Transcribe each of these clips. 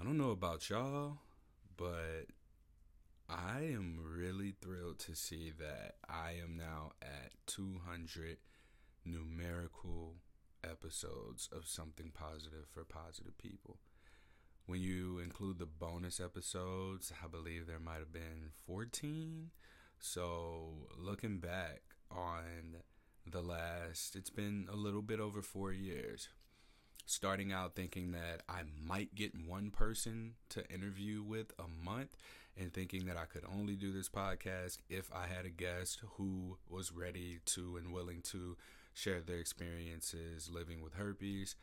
I don't know about y'all, but I am really thrilled to see that I am now at 200 numerical episodes of Something Positive for Positive People. When you include the bonus episodes, I believe there might have been 14. So, looking back on the last, it's been a little bit over four years. Starting out thinking that I might get one person to interview with a month, and thinking that I could only do this podcast if I had a guest who was ready to and willing to share their experiences living with herpes.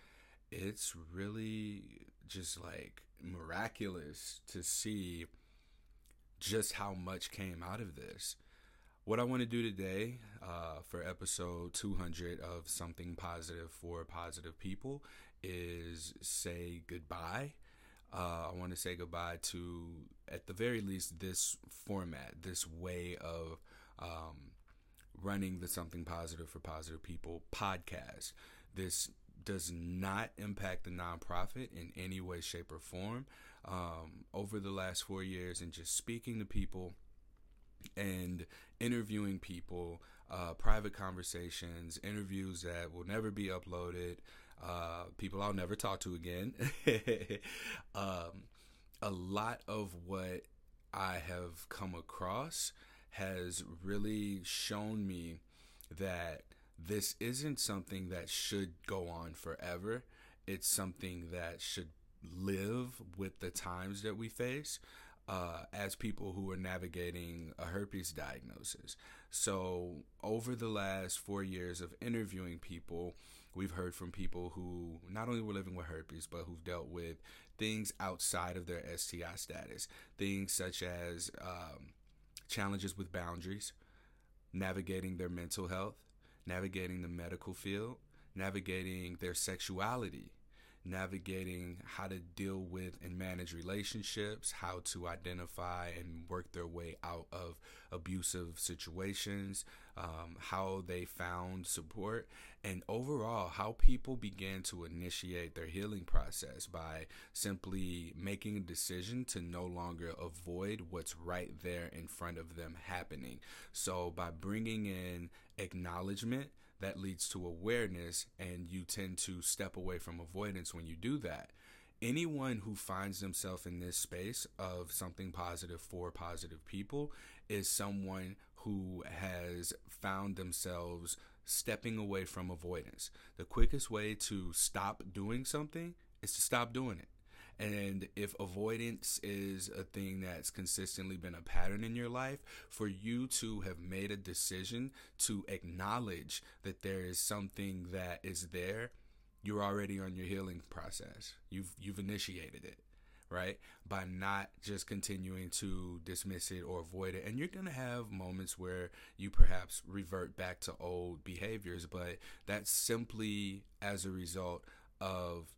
It's really just like miraculous to see just how much came out of this. What I want to do today uh, for episode 200 of Something Positive for Positive People is say goodbye. Uh, I want to say goodbye to, at the very least, this format, this way of um, running the Something Positive for Positive People podcast. This does not impact the nonprofit in any way, shape, or form. Um, over the last four years, and just speaking to people and interviewing people, uh, private conversations, interviews that will never be uploaded, uh, people I'll never talk to again. um, a lot of what I have come across has really shown me that this isn't something that should go on forever. It's something that should live with the times that we face uh, as people who are navigating a herpes diagnosis. So, over the last four years of interviewing people, we've heard from people who not only were living with herpes, but who've dealt with things outside of their STI status, things such as um, challenges with boundaries, navigating their mental health, navigating the medical field, navigating their sexuality, navigating how to deal with and manage relationships, how to identify and work their way out of abusive situations, um, how they found support, and overall, how people began to initiate their healing process by simply making a decision to no longer avoid what's right there in front of them happening. So, by bringing in acknowledgement, that leads to awareness, and you tend to step away from avoidance when you do that. Anyone who finds themselves in this space of something positive for positive people is someone who has found themselves stepping away from avoidance. The quickest way to stop doing something is to stop doing it. And if avoidance is a thing that's consistently been a pattern in your life, for you to have made a decision to acknowledge that there is something that is there, you're already on your healing process. You've you've initiated it, right? By not just continuing to dismiss it or avoid it. And you're going to have moments where you perhaps revert back to old behaviors, but that's simply as a result of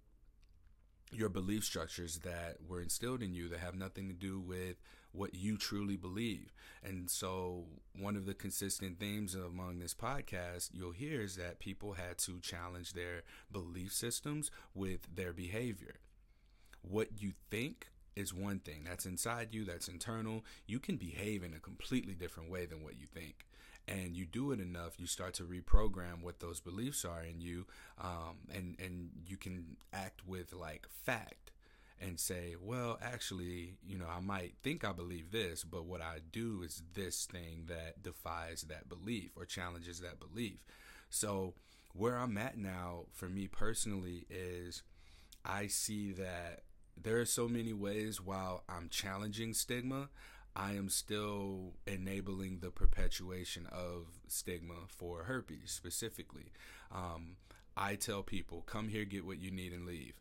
your belief structures that were instilled in you that have nothing to do with what you truly believe. And so, one of the consistent themes among this podcast you'll hear is that people had to challenge their belief systems with their behavior. What you think is one thing that's inside you, that's internal. You can behave in a completely different way than what you think and you do it enough, you start to reprogram what those beliefs are in you, um, and and you can act with like fact and say, well, actually, you know, I might think I believe this, but what I do is this thing that defies that belief or challenges that belief. So where I'm at now, for me personally, is I see that there are so many ways while I'm challenging stigma, I am still enabling the perpetuation of stigma for herpes specifically. Um, I tell people, come here, get what you need, and leave.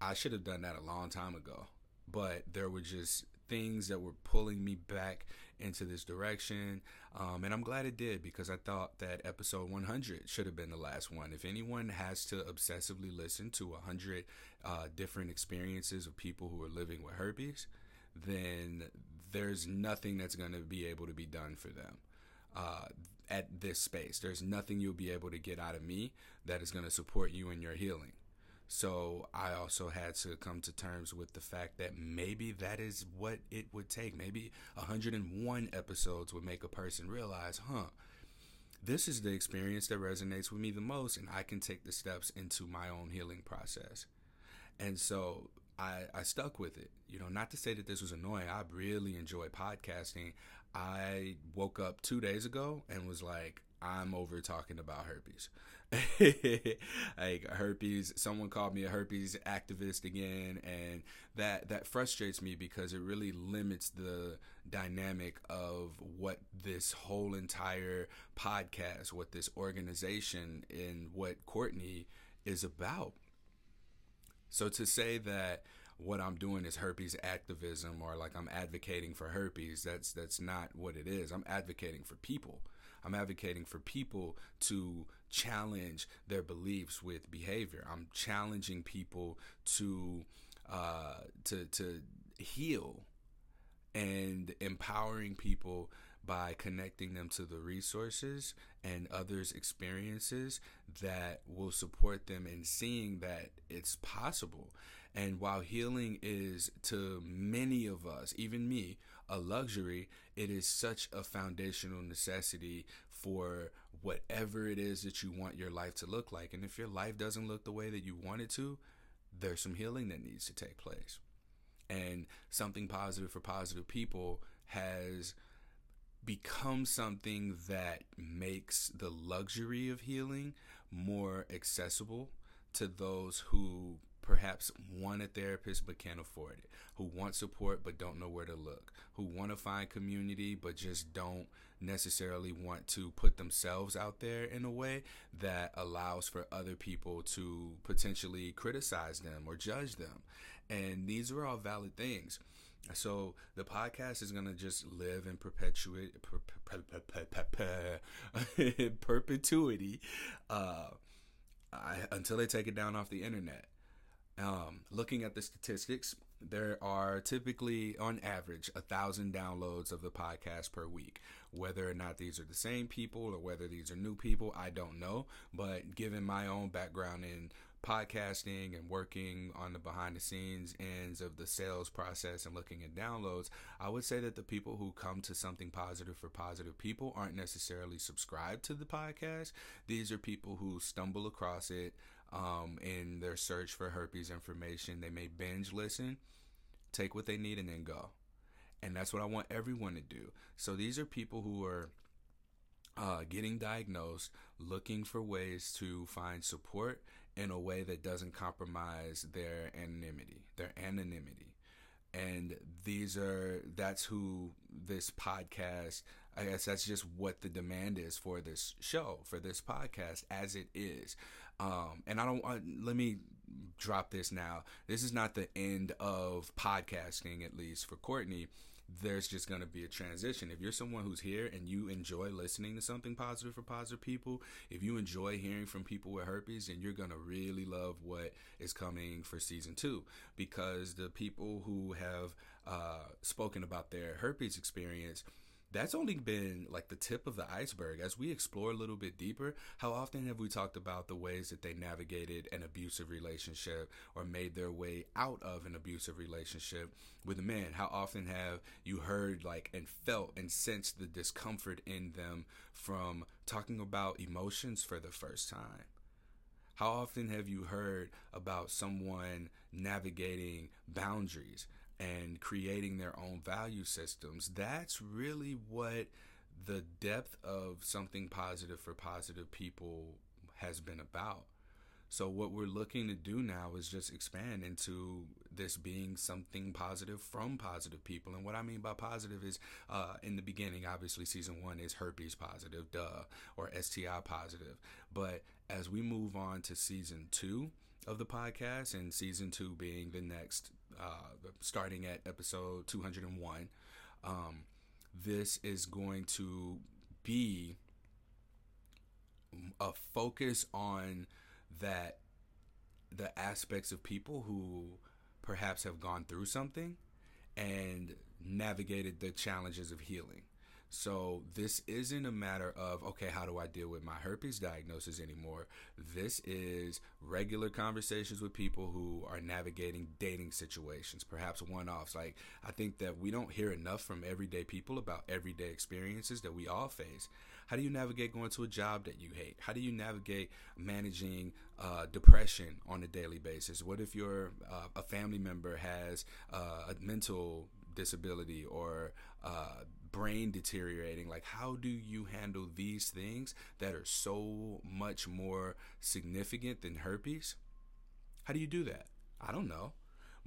I should have done that a long time ago, but there were just things that were pulling me back into this direction. Um, and I'm glad it did because I thought that episode 100 should have been the last one. If anyone has to obsessively listen to 100 uh, different experiences of people who are living with herpes, then there's nothing that's going to be able to be done for them uh, at this space. There's nothing you'll be able to get out of me that is going to support you in your healing. So I also had to come to terms with the fact that maybe that is what it would take. Maybe 101 episodes would make a person realize, huh, this is the experience that resonates with me the most, and I can take the steps into my own healing process. And so I, I stuck with it. You know, not to say that this was annoying. I really enjoy podcasting. I woke up two days ago and was like, I'm over talking about herpes. like herpes, someone called me a herpes activist again, and that that frustrates me because it really limits the dynamic of what this whole entire podcast, what this organization, and what Courtney is about. So to say that what I'm doing is herpes activism or like I'm advocating for herpes, that's that's not what it is. I'm advocating for people. I'm advocating for people to challenge their beliefs with behavior. I'm challenging people to uh, to to heal and empowering people by connecting them to the resources and others' experiences that will support them in seeing that it's possible. And while healing is to many of us, even me, a luxury, it is such a foundational necessity for whatever it is that you want your life to look like. And if your life doesn't look the way that you want it to, there's some healing that needs to take place. And something positive for positive people has become something that makes the luxury of healing more accessible to those who perhaps want a therapist but can't afford it, who want support but don't know where to look, who want to find community but just don't necessarily want to put themselves out there in a way that allows for other people to potentially criticize them or judge them. And these are all valid things. So the podcast is gonna just live in perpetuate per, per, per, perpetuity uh, I, until they take it down off the internet. Um, looking at the statistics, there are typically, on average, a thousand downloads of the podcast per week. Whether or not these are the same people or whether these are new people, I don't know. But given my own background in podcasting and working on the behind the scenes ends of the sales process and looking at downloads, I would say that the people who come to something positive for positive people aren't necessarily subscribed to the podcast. These are people who stumble across it um, in their search for herpes information. They may binge listen, take what they need, and then go. And that's what I want everyone to do. So these are people who are uh, getting diagnosed, looking for ways to find support in a way that doesn't compromise their anonymity, their anonymity. And these are, that's who this podcast, I guess that's just what the demand is for this show, for this podcast, as it is. Um, and I don't want, let me drop this now. This is not the end of podcasting, at least for Courtney. There's just going to be a transition. If you're someone who's here and you enjoy listening to something positive for positive people, if you enjoy hearing from people with herpes, then you're going to really love what is coming for season two because the people who have uh, spoken about their herpes experience that's only been like the tip of the iceberg. As we explore a little bit deeper, how often have we talked about the ways that they navigated an abusive relationship or made their way out of an abusive relationship with a man? How often have you heard like and felt and sensed the discomfort in them from talking about emotions for the first time? How often have you heard about someone navigating boundaries? And creating their own value systems. That's really what the depth of something positive for positive people has been about. So, what we're looking to do now is just expand into this being something positive from positive people. And what I mean by positive is uh, in the beginning, obviously, season one is herpes positive, duh, or STI positive. But as we move on to season two of the podcast, and season two being the next uh, starting at episode 201. Um, this is going to be a focus on that the aspects of people who perhaps have gone through something and navigated the challenges of healing. So this isn't a matter of, okay, how do I deal with my herpes diagnosis anymore? This is regular conversations with people who are navigating dating situations, perhaps one offs. Like, I think that we don't hear enough from everyday people about everyday experiences that we all face. How do you navigate going to a job that you hate? How do you navigate managing uh, depression on a daily basis? What if your uh, a family member has uh, a mental disability or uh, brain deteriorating? Like how do you handle these things that are so much more significant than herpes? How do you do that? I don't know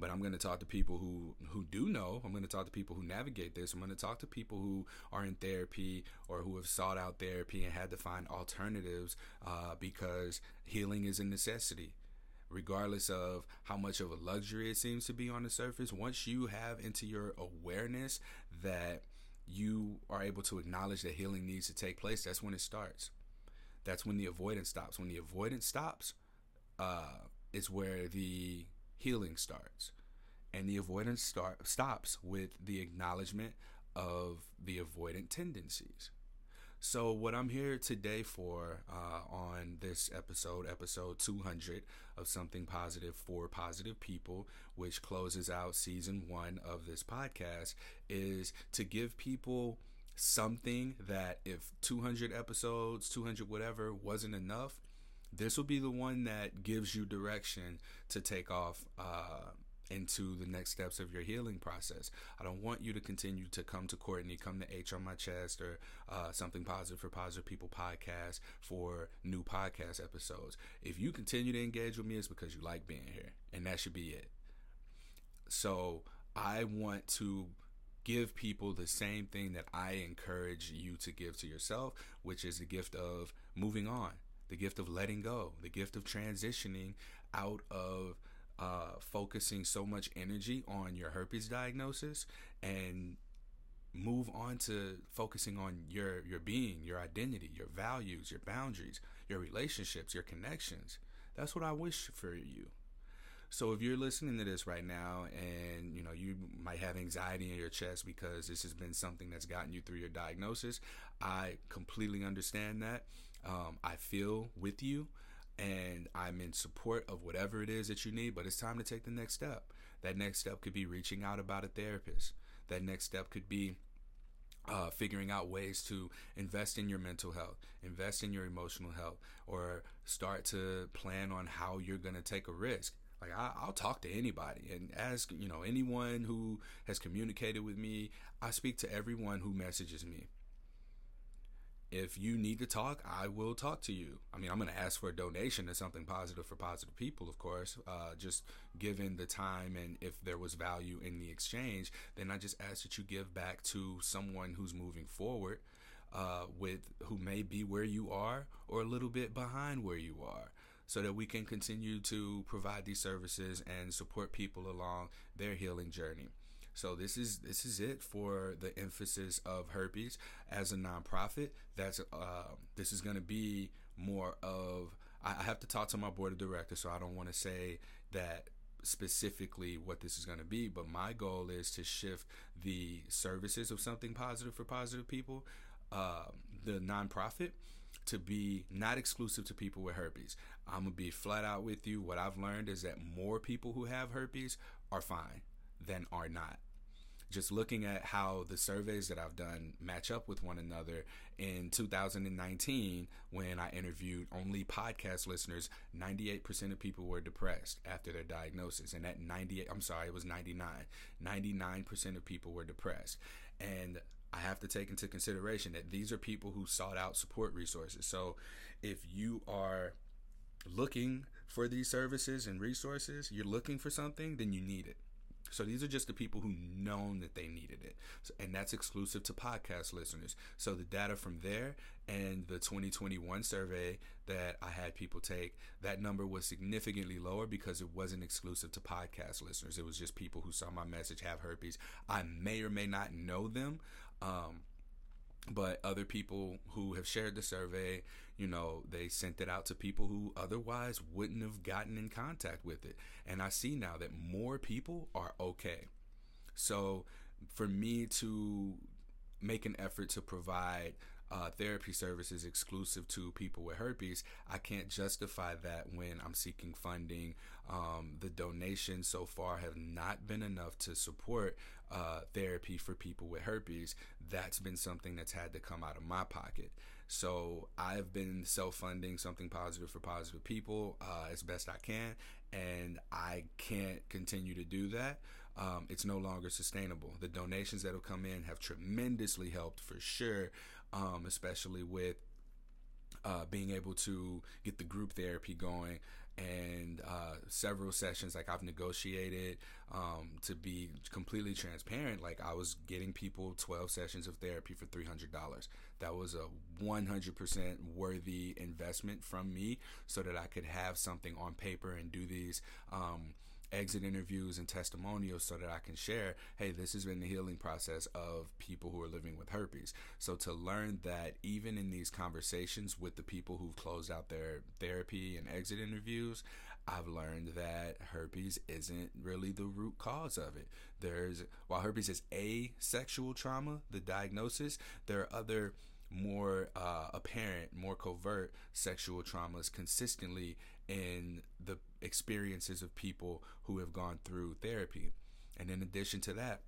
but i'm going to talk to people who who do know. I'm going to talk to people who navigate this. I'm going to talk to people who are in therapy or who have sought out therapy and had to find alternatives uh, because healing is a necessity. Regardless of how much of a luxury it seems to be on the surface once you have into your awareness that you are able to acknowledge that healing needs to take place, that's when it starts. That's when the avoidance stops. When the avoidance stops, uh, is where the healing starts. And the avoidance start, stops with the acknowledgement of the avoidant tendencies. So, what I'm here today for uh, on this episode, episode 200 of Something Positive for Positive People, which closes out season one of this podcast, is to give people something that if 200 episodes, 200 whatever wasn't enough, this will be the one that gives you direction to take off uh, into the next steps of your healing process. I don't want you to continue to come to Courtney, come to H on my chest, or uh, something positive for positive people podcast for new podcast episodes. If you continue to engage with me, it's because you like being here, and that should be it. So I want to give people the same thing that I encourage you to give to yourself, which is the gift of moving on, the gift of letting go, the gift of transitioning out of uh, focusing so much energy on your herpes diagnosis and move on to focusing on your your being, your identity, your values, your boundaries, your relationships, your connections. That's what I wish for you. So if you're listening to this right now and you know you might have anxiety in your chest because this has been something that's gotten you through your diagnosis, I completely understand that. Um, I feel with you and I'm in support of whatever it is that you need, but it's time to take the next step. That next step could be reaching out about a therapist. That next step could be uh, figuring out ways to invest in your mental health, invest in your emotional health, or start to plan on how you're going to take a risk. Like I, will talk to anybody and ask, you know, anyone who has communicated with me. I speak to everyone who messages me if you need to talk, I will talk to you. I mean, I'm going to ask for a donation to something positive for positive people, of course. Uh, just given the time and if there was value in the exchange, then I just ask that you give back to someone who's moving forward uh, with who may be where you are or a little bit behind where you are. So that we can continue to provide these services and support people along their healing journey. So this is this is it for the emphasis of herpes as a nonprofit. That's uh, this is going to be more of. I have to talk to my board of directors, so I don't want to say that specifically what this is going to be. But my goal is to shift the services of something positive for positive people, uh, the nonprofit to be not exclusive to people with herpes. I'm gonna be flat out with you. What I've learned is that more people who have herpes are fine than are not. Just looking at how the surveys that I've done match up with one another in 2019, when I interviewed only podcast listeners, 98% of people were depressed after their diagnosis. And at 98, I'm sorry, it was 99. 99% of people were depressed. And I have to take into consideration that these are people who sought out support resources. So if you are looking for these services and resources, you're looking for something, then you need it. So these are just the people who known that they needed it. So, and that's exclusive to podcast listeners. So the data from there and the 2021 survey that I had people take, that number was significantly lower because it wasn't exclusive to podcast listeners. It was just people who saw my message have herpes. I may or may not know them. Um, but other people who have shared the survey, you know, they sent it out to people who otherwise wouldn't have gotten in contact with it. And I see now that more people are okay. So for me to make an effort to provide uh, therapy services exclusive to people with herpes, I can't justify that when I'm seeking funding. Um, the donations so far have not been enough to support uh, therapy for people with herpes. That's been something that's had to come out of my pocket. So I've been self funding something positive for positive people uh, as best I can, and I can't continue to do that. Um, it's no longer sustainable. The donations that have come in have tremendously helped for sure, um, especially with uh, being able to get the group therapy going and uh, several sessions like i've negotiated um, to be completely transparent like i was getting people 12 sessions of therapy for $300 that was a 100% worthy investment from me so that i could have something on paper and do these um, exit interviews and testimonials so that I can share, hey, this has been the healing process of people who are living with herpes. So to learn that even in these conversations with the people who've closed out their therapy and exit interviews, I've learned that herpes isn't really the root cause of it. There's while herpes is a sexual trauma, the diagnosis, there are other more uh, apparent, more covert sexual traumas consistently in the experiences of people who have gone through therapy. And in addition to that,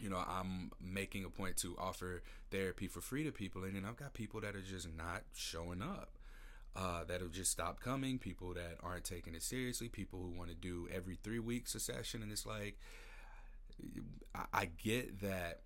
you know, I'm making a point to offer therapy for free to people, and then I've got people that are just not showing up. Uh, that have just stopped coming, people that aren't taking it seriously, people who want to do every three weeks a session, and it's like, I, I get that,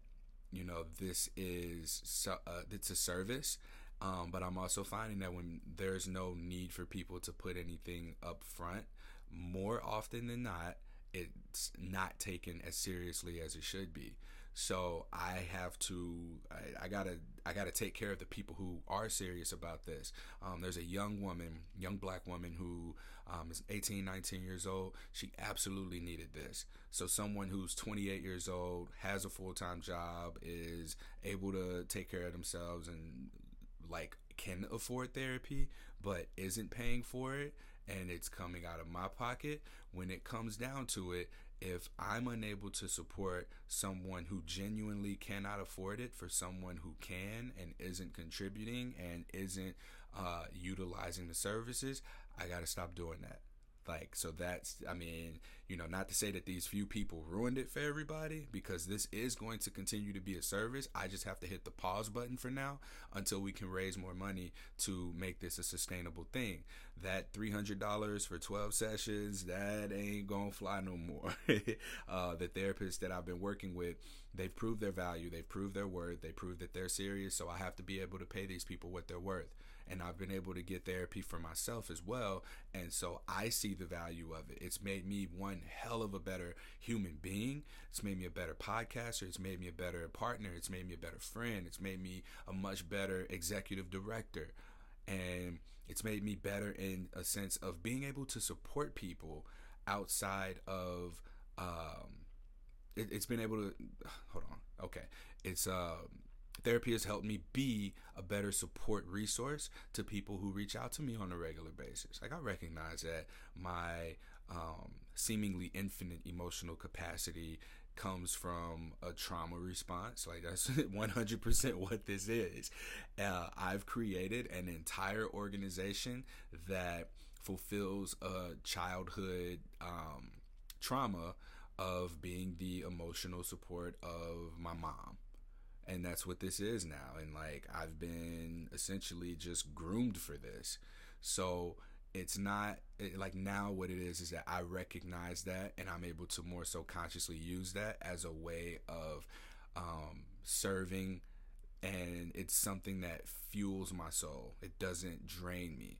you know, this is uh, it's a service, um, but I'm also finding that when there's no need for people to put anything up front, more often than not, it's not taken as seriously as it should be. So I have to, I, I, gotta, I gotta take care of the people who are serious about this. Um, there's a young woman, young black woman who um, is 18, 19 years old. She absolutely needed this. So someone who's 28 years old, has a full time job, is able to take care of themselves and like can afford therapy but isn't paying for it and it's coming out of my pocket when it comes down to it if i'm unable to support someone who genuinely cannot afford it for someone who can and isn't contributing and isn't uh, utilizing the services i got to stop doing that like, so that's, I mean, you know, not to say that these few people ruined it for everybody because this is going to continue to be a service. I just have to hit the pause button for now until we can raise more money to make this a sustainable thing. That $300 for 12 sessions, that ain't gonna fly no more. uh, the therapists that I've been working with, they've proved their value, they've proved their worth, they proved that they're serious. So I have to be able to pay these people what they're worth and I've been able to get therapy for myself as well. And so I see the value of it. It's made me one hell of a better human being. It's made me a better podcaster. It's made me a better partner. It's made me a better friend. It's made me a much better executive director. And it's made me better in a sense of being able to support people outside of um, it, has been able to hold on okay it's um therapy has helped me be a better support resource to people who reach out to me on a regular basis. Like I recognize that my um, seemingly infinite emotional capacity comes from a trauma response. Like that's 100% what this is. Uh, I've created an entire organization that fulfills a childhood um, trauma of being the emotional support of my mom and that's what this is now and like i've been essentially just groomed for this so it's not it, like now what it is is that i recognize that and i'm able to more so consciously use that as a way of um, serving and it's something that fuels my soul it doesn't drain me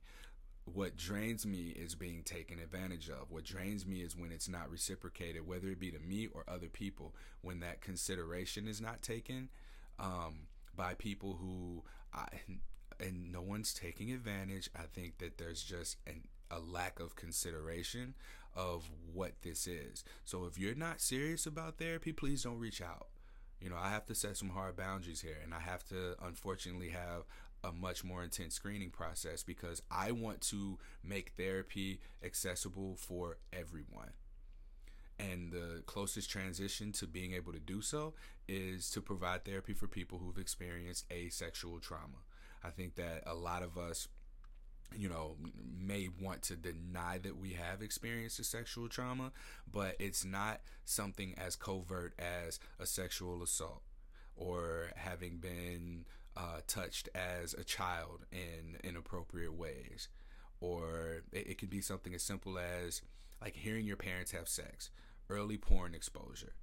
what drains me is being taken advantage of. What drains me is when it's not reciprocated, whether it be to me or other people. When that consideration is not taken, um, by people who I, and no one's taking advantage. I think that there's just an, a lack of consideration of what this is. So if you're not serious about therapy, please don't reach out. You know, I have to set some hard boundaries here, and I have to unfortunately have a much more intense screening process because I want to make therapy accessible for everyone. And the closest transition to being able to do so is to provide therapy for people who've experienced asexual trauma. I think that a lot of us you know, may want to deny that we have experienced a sexual trauma, but it's not something as covert as a sexual assault or having been uh, touched as a child in inappropriate ways. Or it, it could be something as simple as like hearing your parents have sex, early porn exposure,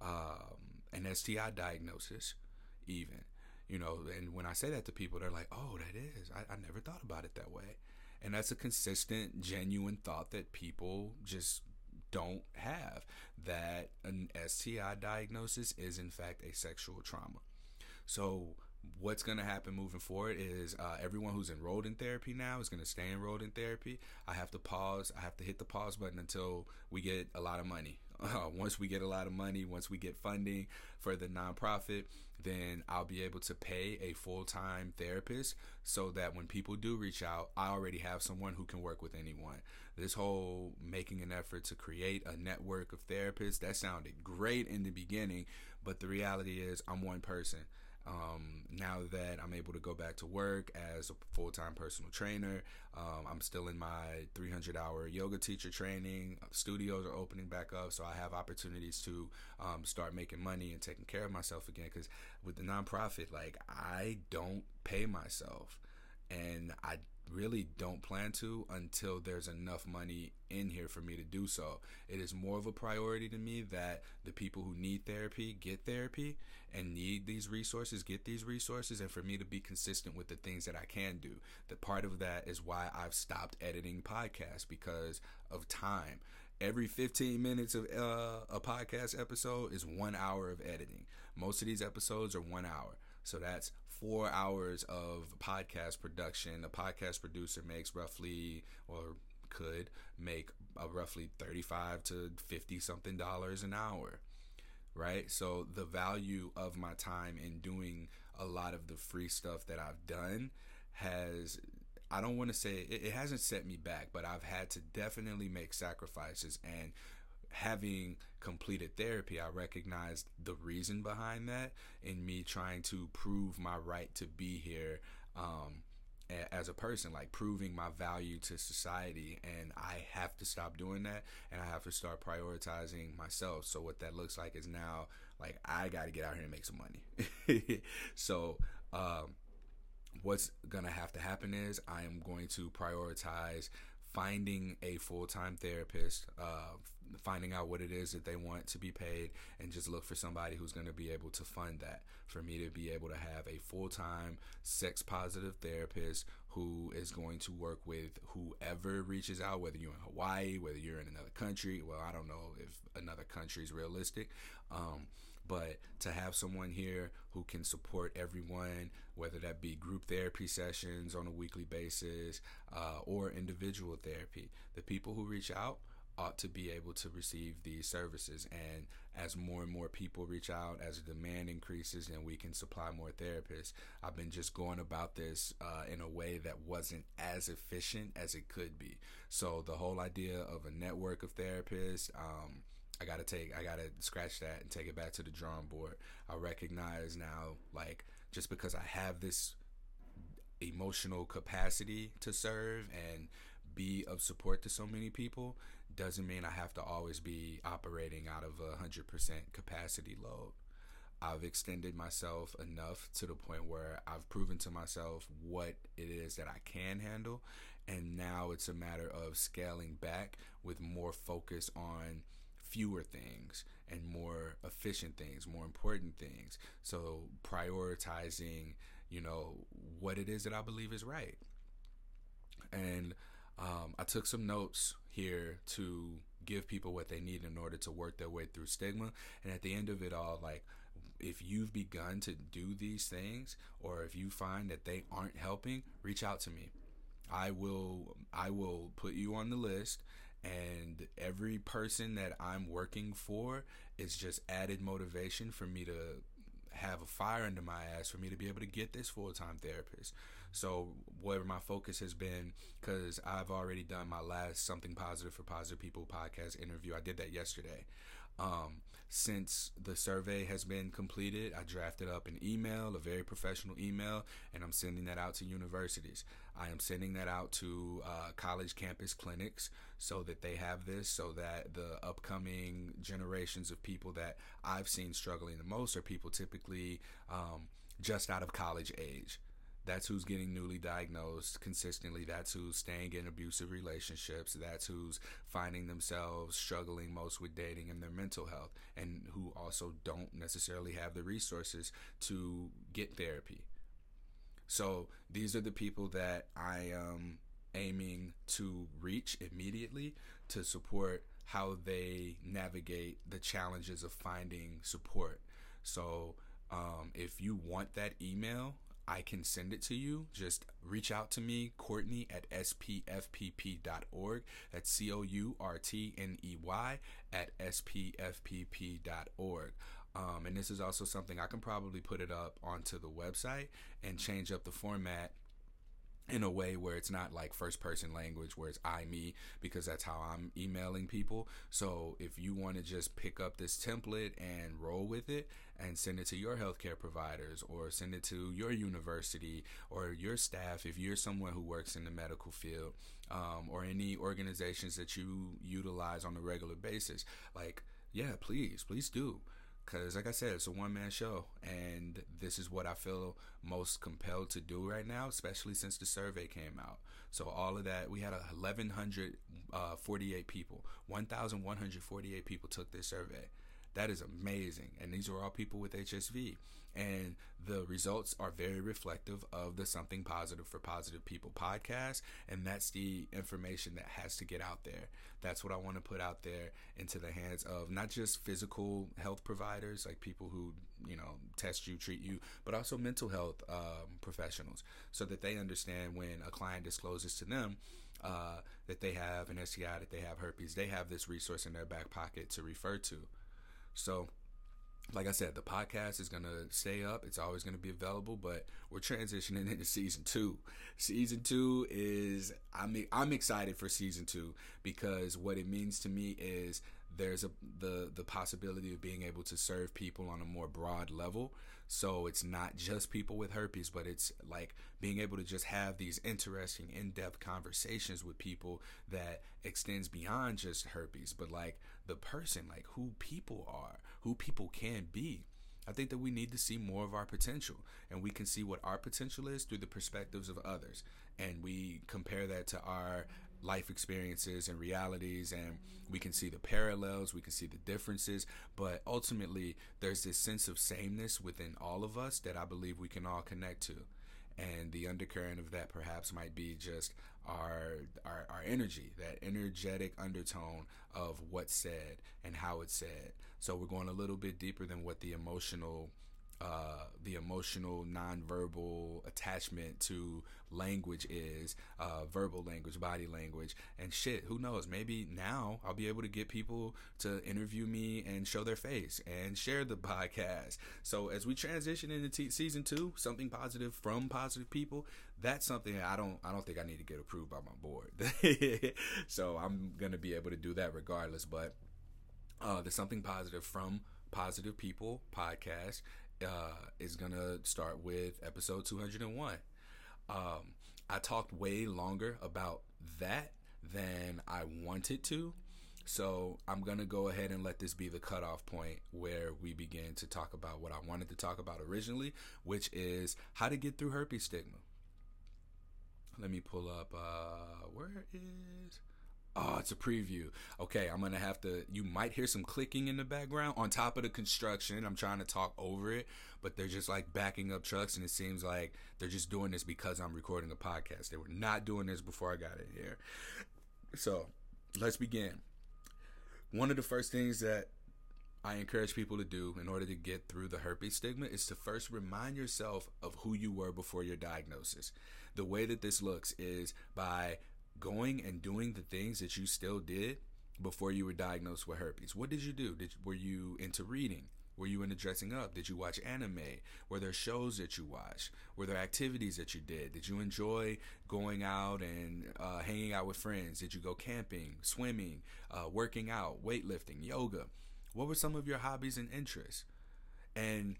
um, an STI diagnosis, even you know and when i say that to people they're like oh that is I, I, never thought about it that way. And that's a consistent genuine thought that people just don't have that an sti diagnosis is in fact a sexual trauma. So what's going to happen moving forward is uh, everyone who's enrolled in therapy now is going to stay enrolled in therapy i have to pause i have to hit the pause button until we get a lot of money uh, once we get a lot of money once we get funding for the nonprofit then I'll be able to pay a full time therapist so that when people do reach out, I already have someone who can work with anyone. This whole making an effort to create a network of therapists, that sounded great in the beginning, but the reality is I'm one person. Um, now that I'm able to go back to work as a full time personal trainer, um, I'm still in my 300 hour yoga teacher training. Studios are opening back up, so I have opportunities to um, start making money and taking care of myself again. Because with the nonprofit, like I don't pay myself, and I really don't plan to until there's enough money in here for me to do so. It is more of a priority to me that the people who need therapy get therapy and need these resources get these resources and for me to be consistent with the things that I can do. The part of that is why I've stopped editing podcasts because of time. Every 15 minutes of uh, a podcast episode is 1 hour of editing. Most of these episodes are 1 hour. So that's four hours of podcast production. A podcast producer makes roughly, or could make a roughly 35 to 50 something dollars an hour. Right? So the value of my time in doing a lot of the free stuff that I've done has I don't want to say it, it, hasn't set me back, but I've had to definitely make sacrifices and having completed therapy, I recognized the reason behind that in me trying to prove my right to be here um, as a person, like proving my value to society. And I have to stop doing that and I have to start prioritizing myself. So, what that looks like is now, like, I got to get out here and make some money. so, um, what's going to have to happen is I am going to prioritize finding a full time therapist, uh, finding out what it is that they want to be paid, and just look for somebody who's going to be able to fund that. For me to be able to have a full time sex positive therapist who is going to work with whoever reaches out, whether you're in Hawaii, whether you're in another country. Well, I don't know if another country is realistic. Um, but to have someone here who can support everyone, whether that be group therapy sessions on a weekly basis uh, or individual therapy, the people who reach out ought to be able to receive these services. And as more and more people reach out, as the demand increases, and we can supply more therapists, I've been just going about this uh, in a way that wasn't as efficient as it could be. So the whole idea of a network of therapists, um, I gotta take I gotta scratch that and take it back to the drawing board. I recognize now like just because I have this emotional capacity to serve and be of support to so many people doesn't mean I have to always be operating out of a hundred percent capacity load. I've extended myself enough to the point where I've proven to myself what it is that I can handle. And now it's a matter of scaling back with more focus on fewer things and more efficient things, more important things. So prioritizing, you know, what it is that I believe is right. And um, I took some notes here to give people what they need in order to work their way through stigma. And at the end of it all, like, if you've begun to do these things or if you find that they aren't helping, reach out to me. I will I will put you on the list and every person that I'm working for is just added motivation for me to have a fire under my ass for me to be able to get this full time therapist. So, whatever my focus has been, because I've already done my last Something Positive for Positive People podcast interview, I did that yesterday. Um, since the survey has been completed, I drafted up an email, a very professional email, and I'm sending that out to universities. I am sending that out to uh, college campus clinics so that they have this, so that the upcoming generations of people that I've seen struggling the most are people typically um, just out of college age. That's who's getting newly diagnosed consistently. That's who's staying in abusive relationships. That's who's finding themselves struggling most with dating and their mental health, and who also don't necessarily have the resources to get therapy. So these are the people that I am aiming to reach immediately to support how they navigate the challenges of finding support. So um, if you want that email, I can send it to you. Just reach out to me, Courtney at spfpp.org. That's C O U R T N E Y at spfpp.org. Um, and this is also something I can probably put it up onto the website and change up the format in a way where it's not like first person language where it's I me because that's how I'm emailing people. So if you want to just pick up this template and roll with it and send it to your healthcare providers or send it to your university or your staff if you're someone who works in the medical field um, or any organizations that you utilize on a regular basis, like yeah, please, please do. Because, like I said, it's a one man show, and this is what I feel most compelled to do right now, especially since the survey came out. So, all of that, we had 1,148 uh, people, 1,148 people took this survey. That is amazing. And these are all people with HSV. And the results are very reflective of the Something Positive for Positive People podcast. And that's the information that has to get out there. That's what I want to put out there into the hands of not just physical health providers, like people who, you know, test you, treat you, but also mental health um, professionals so that they understand when a client discloses to them uh, that they have an STI, that they have herpes, they have this resource in their back pocket to refer to. So, like I said, the podcast is going to stay up. It's always going to be available, but we're transitioning into season two. Season two is, I mean, I'm excited for season two because what it means to me is there's a the the possibility of being able to serve people on a more broad level so it's not just people with herpes, but it's like being able to just have these interesting, in depth conversations with people that extends beyond just herpes, but like the person, like who people are, who people can be. I think that we need to see more of our potential, and we can see what our potential is through the perspectives of others. And we compare that to our life experiences and realities and we can see the parallels we can see the differences but ultimately there's this sense of sameness within all of us that i believe we can all connect to and the undercurrent of that perhaps might be just our, our our energy that energetic undertone of what's said and how it's said. So we're going a little bit deeper than what the emotional uh, the emotional nonverbal attachment to language is uh, verbal language body language. And shit who knows? Maybe now i'll be able to get people to interview me and show their face and share the podcast. So as we transition into t- season two something positive from positive people that's something i don't i don't think i need to get approved by my board. So i'm gonna be able to do that regardless. But uh, there's something positive from positive people podcast uh, is gonna start with episode 201. Um, I talked way longer about that than I wanted to. So I'm gonna go ahead and let this be the cutoff point where we begin to talk about what I wanted to talk about originally, which is how to get through herpes stigma. Let me pull up. Uh, where is? Oh, it's a preview. Okay, I'm gonna have to. You might hear some clicking in the background on top of the construction. I'm trying to talk over it, but they're just like backing up trucks, and it seems like they're just doing this because I'm recording a podcast. They were not doing this before I got in here. So, let's begin. One of the first things that I encourage people to do in order to get through the herpes stigma is to first remind yourself of who you were before your diagnosis. The way that this looks is by going and doing the things that you still did before you were diagnosed with herpes. What did you do? Did were you into reading? Were you into dressing up? Did you watch anime? Were there shows that you watched? Were there activities that you did? Did you enjoy going out and uh, hanging out with friends? Did you go camping, swimming, uh, working out, weightlifting, yoga? What were some of your hobbies and interests? And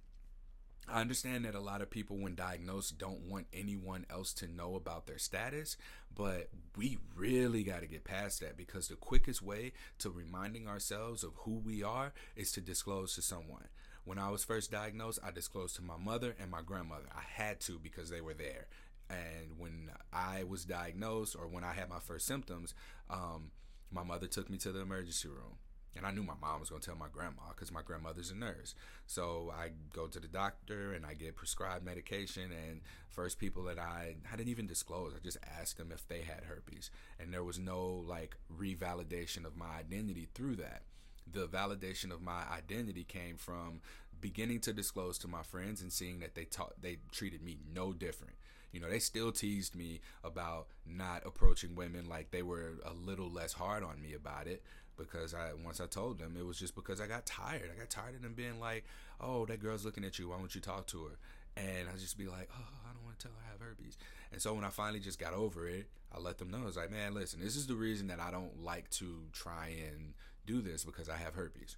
I understand that a lot of people, when diagnosed, don't want anyone else to know about their status, but we really got to get past that because the quickest way to reminding ourselves of who we are is to disclose to someone. When I was first diagnosed, I disclosed to my mother and my grandmother. I had to because they were there. And when I was diagnosed or when I had my first symptoms, um, my mother took me to the emergency room. And I knew my mom was going to tell my grandma because my grandmother's a nurse. So I go to the doctor and I get prescribed medication. And first people that I, I didn't even disclose, I just asked them if they had herpes. And there was no like revalidation of my identity through that. The validation of my identity came from beginning to disclose to my friends and seeing that they taught they treated me no different. You know, they still teased me about not approaching women like they were a little less hard on me about it because I once I told them it was just because I got tired. I got tired of them being like, "Oh, that girl's looking at you. Why don't you talk to her?" And I just be like, "Oh, I don't want to tell her I have herpes." And so when I finally just got over it, I let them know. It's like, "Man, listen, this is the reason that I don't like to try and do this because I have herpes."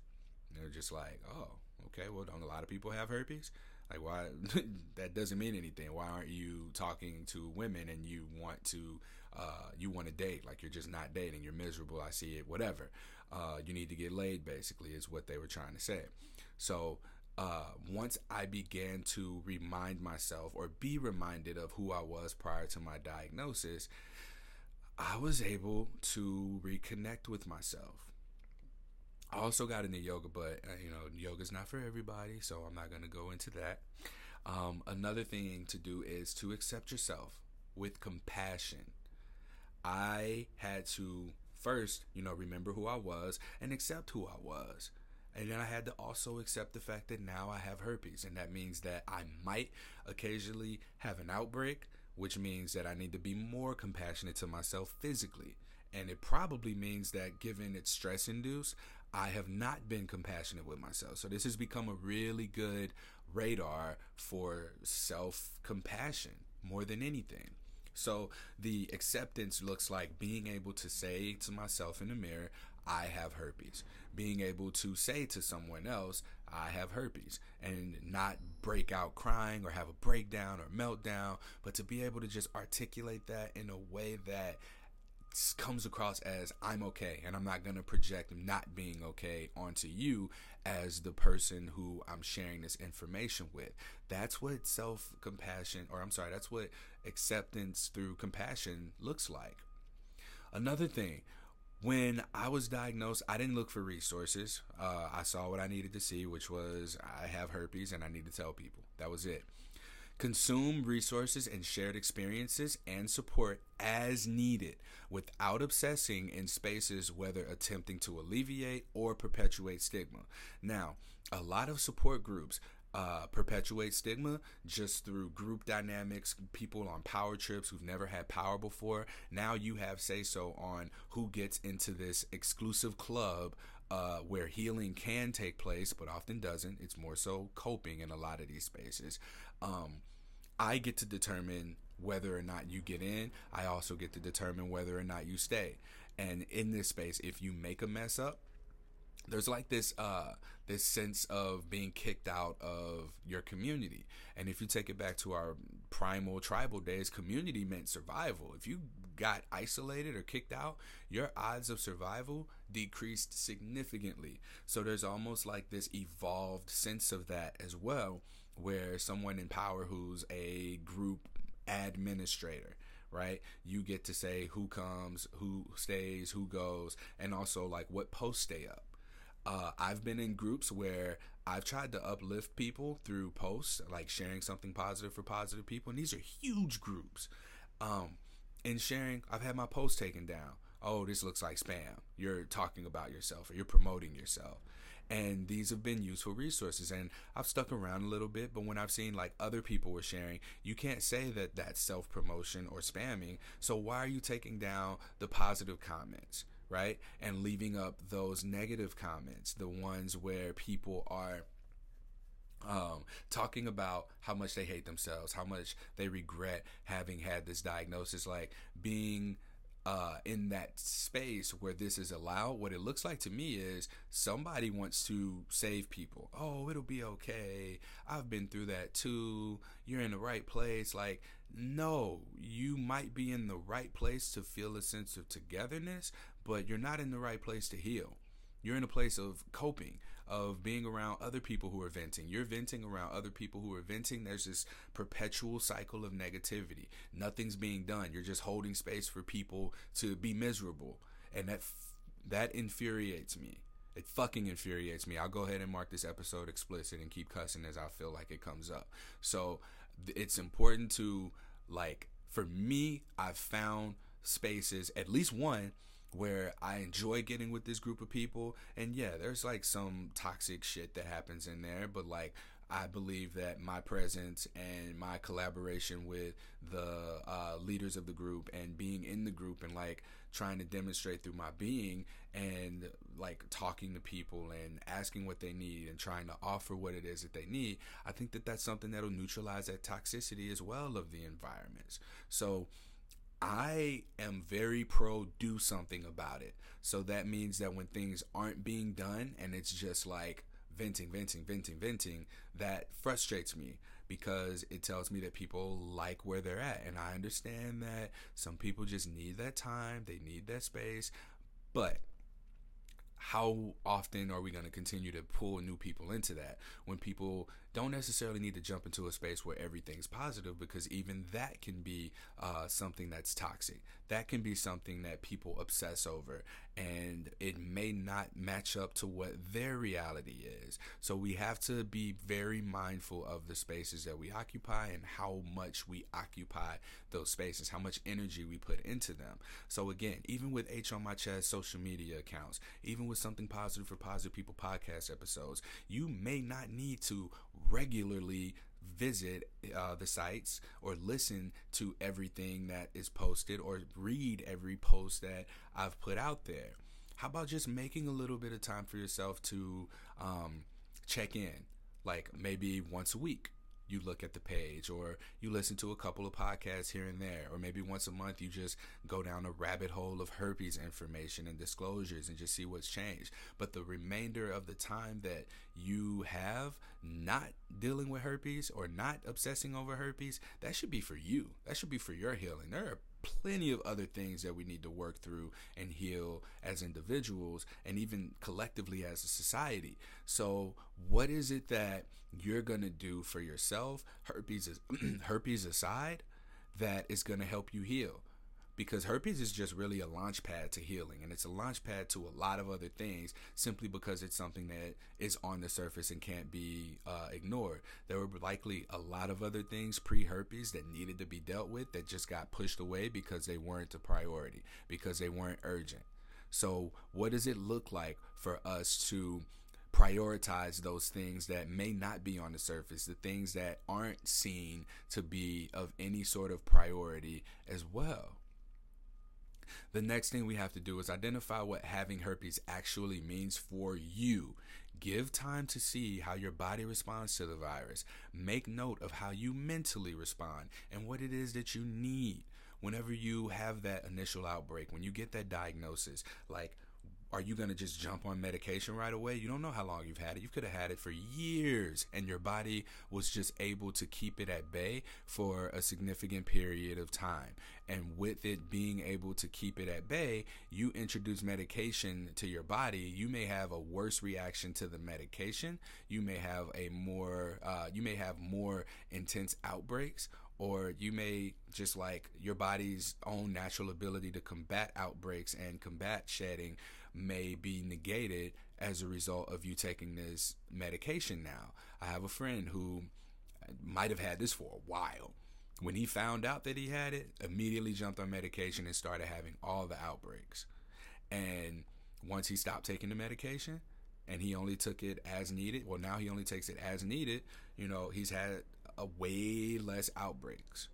And they're just like, "Oh, okay. Well, don't a lot of people have herpes?" Like, why? that doesn't mean anything. Why aren't you talking to women and you want to, uh, you want to date? Like, you're just not dating. You're miserable. I see it. Whatever. Uh, you need to get laid. Basically, is what they were trying to say. So. Uh, once I began to remind myself or be reminded of who I was prior to my diagnosis, I was able to reconnect with myself. I also got into yoga, but uh, you know, yoga's not for everybody, so I'm not going to go into that. Um, another thing to do is to accept yourself with compassion. I had to first, you know, remember who I was and accept who I was. And then I had to also accept the fact that now I have herpes, and that means that I might occasionally have an outbreak, which means that I need to be more compassionate to myself physically. And it probably means that given it's stress induced, I have not been compassionate with myself. So this has become a really good radar for self compassion more than anything. So the acceptance looks like being able to say to myself in the mirror, I have herpes. Being able to say to someone else, I have herpes, and not break out crying or have a breakdown or meltdown, but to be able to just articulate that in a way that comes across as I'm okay and I'm not going to project not being okay onto you as the person who I'm sharing this information with. That's what self compassion, or I'm sorry, that's what acceptance through compassion looks like. Another thing, when I was diagnosed, I didn't look for resources. Uh, I saw what I needed to see, which was I have herpes and I need to tell people. That was it. Consume resources and shared experiences and support as needed without obsessing in spaces whether attempting to alleviate or perpetuate stigma. Now, a lot of support groups uh, perpetuate stigma just through group dynamics, people on power trips who've never had power before. Now you have say so on who gets into this exclusive club uh, where healing can take place, but often doesn't. It's more so coping in a lot of these spaces. Um, I get to determine whether or not you get in. I also get to determine whether or not you stay. And in this space, if you make a mess up, there's like this uh this sense of being kicked out of your community. And if you take it back to our primal tribal days community meant survival. If you got isolated or kicked out your odds of survival decreased significantly. So there's almost like this evolved sense of that as well where someone in power who's a group administrator right? You get to say who comes who stays who goes and also like what posts stay up uh, I've been in groups where I've tried to uplift people through posts, like sharing something positive for positive people, and these are huge groups. Um, in sharing, I've had my post taken down. Oh, this looks like spam. You're talking about yourself or you're promoting yourself. And these have been useful resources. And I've stuck around a little bit, but when I've seen like other people were sharing, you can't say that that's self promotion or spamming. So why are you taking down the positive comments? Right? And leaving up those negative comments, the ones where people are um, talking about how much they hate themselves, how much they regret having had this diagnosis, like being uh, in that space where this is allowed, what it looks like to me is somebody wants to save people. Oh, it'll be okay. I've been through that too. You're in the right place. Like, no, you might be in the right place to feel a sense of togetherness, but you're not in the right place to heal. You're in a place of coping, of being around other people who are venting. You're venting around other people who are venting. There's this perpetual cycle of negativity. Nothing's being done. You're just holding space for people to be miserable. And that that infuriates me. It fucking infuriates me. I'll go ahead and mark this episode explicit and keep cussing as I feel like it comes up. So it's important to like for me, I've found spaces, at least one where I enjoy getting with this group of people. And yeah, there's like some toxic shit that happens in there, but like I believe that my presence and my collaboration with the uh, leaders of the group and being in the group and like trying to demonstrate through my being and like talking to people and asking what they need and trying to offer what it is that they need, I think that that's something that'll neutralize that toxicity as well of the environments. So, I am very pro do something about it. So that means that when things aren't being done and it's just like venting, venting, venting, venting, that frustrates me because it tells me that people like where they're at. And I understand that some people just need that time, they need that space. But how often are we going to continue to pull new people into that when people don't necessarily need to jump into a space where everything's positive because even that can be uh, something that's toxic. That can be something that people obsess over and it may not match up to what their reality is. So we have to be very mindful of the spaces that we occupy and how much we occupy those spaces, how much energy we put into them. So again, even with H on my chest social media accounts, even with something positive for positive people podcast episodes, you may not need to regularly visit uh, the sites or listen to everything that is posted or read every post that I've put out there. How about just making a little bit of time for yourself to um, check in, like maybe once a week? You look at the page or you listen to a couple of podcasts here and there. Or maybe once a month you just go down a rabbit hole of herpes information and disclosures and just see what's changed. But the remainder of the time that you have not dealing with herpes or not obsessing over herpes that should be for you. That should be for your healing. There are plenty of other things that we need to work through and heal as individuals and even collectively as a society. So, what is it that you're going to do for yourself, herpes is, herpes aside, that is going to help you heal? Because herpes is just really a launch pad to healing and it's a launch pad to a lot of other things simply because it's something that is on the surface and can't be uh, ignored there were likely a lot of other things pre-herpes that needed to be dealt with that just got pushed away because they weren't a priority because they weren't urgent so what does it look like for us to prioritize those things that may not be on the surface, the things that aren't seen to be of any sort of priority as well. The next thing we have to do is identify what having herpes actually means for you. Give time to see how your body responds to the virus. Make note of how you mentally respond and what it is that you need whenever you have that initial outbreak, when you get that diagnosis. Like, are you going to just jump on medication right away? You don't know how long you've had it. You could have had it for years and your body was just able to keep it at bay for a significant period of time. And with it being able to keep it at bay, you introduce medication to your body. You may have a worse reaction to the medication. You may have a more, uh, you may have more intense outbreaks or you may just like your body's own natural ability to combat outbreaks and combat shedding may be negated as a result of you taking this medication now. I have a friend who might have had this for a while. When he found out that he had it, immediately jumped on medication and started having all the outbreaks. And once he stopped taking the medication and he only took it as needed, well, now he only takes it as needed, you know, he's had a way less outbreaks.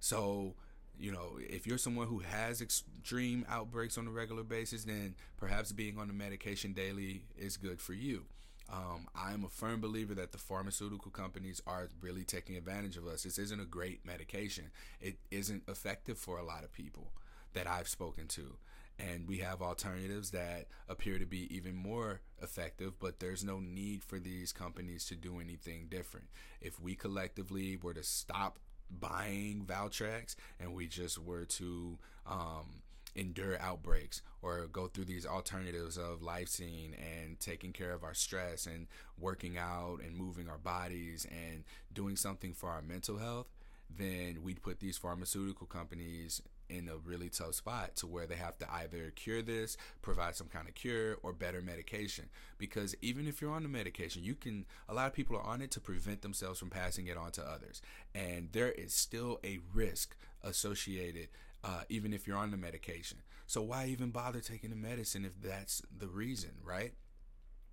So you know, if you're someone who has extreme outbreaks on a regular basis, then perhaps being on the medication daily is good for you. Um, I'm a firm believer that the pharmaceutical companies are really taking advantage of us. This isn't a great medication. It isn't effective for a lot of people. that I've spoken to. And we have alternatives that appear to be even more effective, but there's no need for these companies to do anything different. If we collectively were to stop buying Valtrex and we just were to um, endure outbreaks or go through these alternatives of lysine and taking care of our stress and working out and moving our bodies and doing something for our mental health, then we'd put these pharmaceutical companies in a really tough spot to where they have to either cure this, provide some kind of cure, or better medication. Because even if you're on the medication, you can, a lot of people are on it to prevent themselves from passing it on to others. And there is still a risk associated uh, even if you're on the medication. So why even bother taking the medicine if that's the reason, right?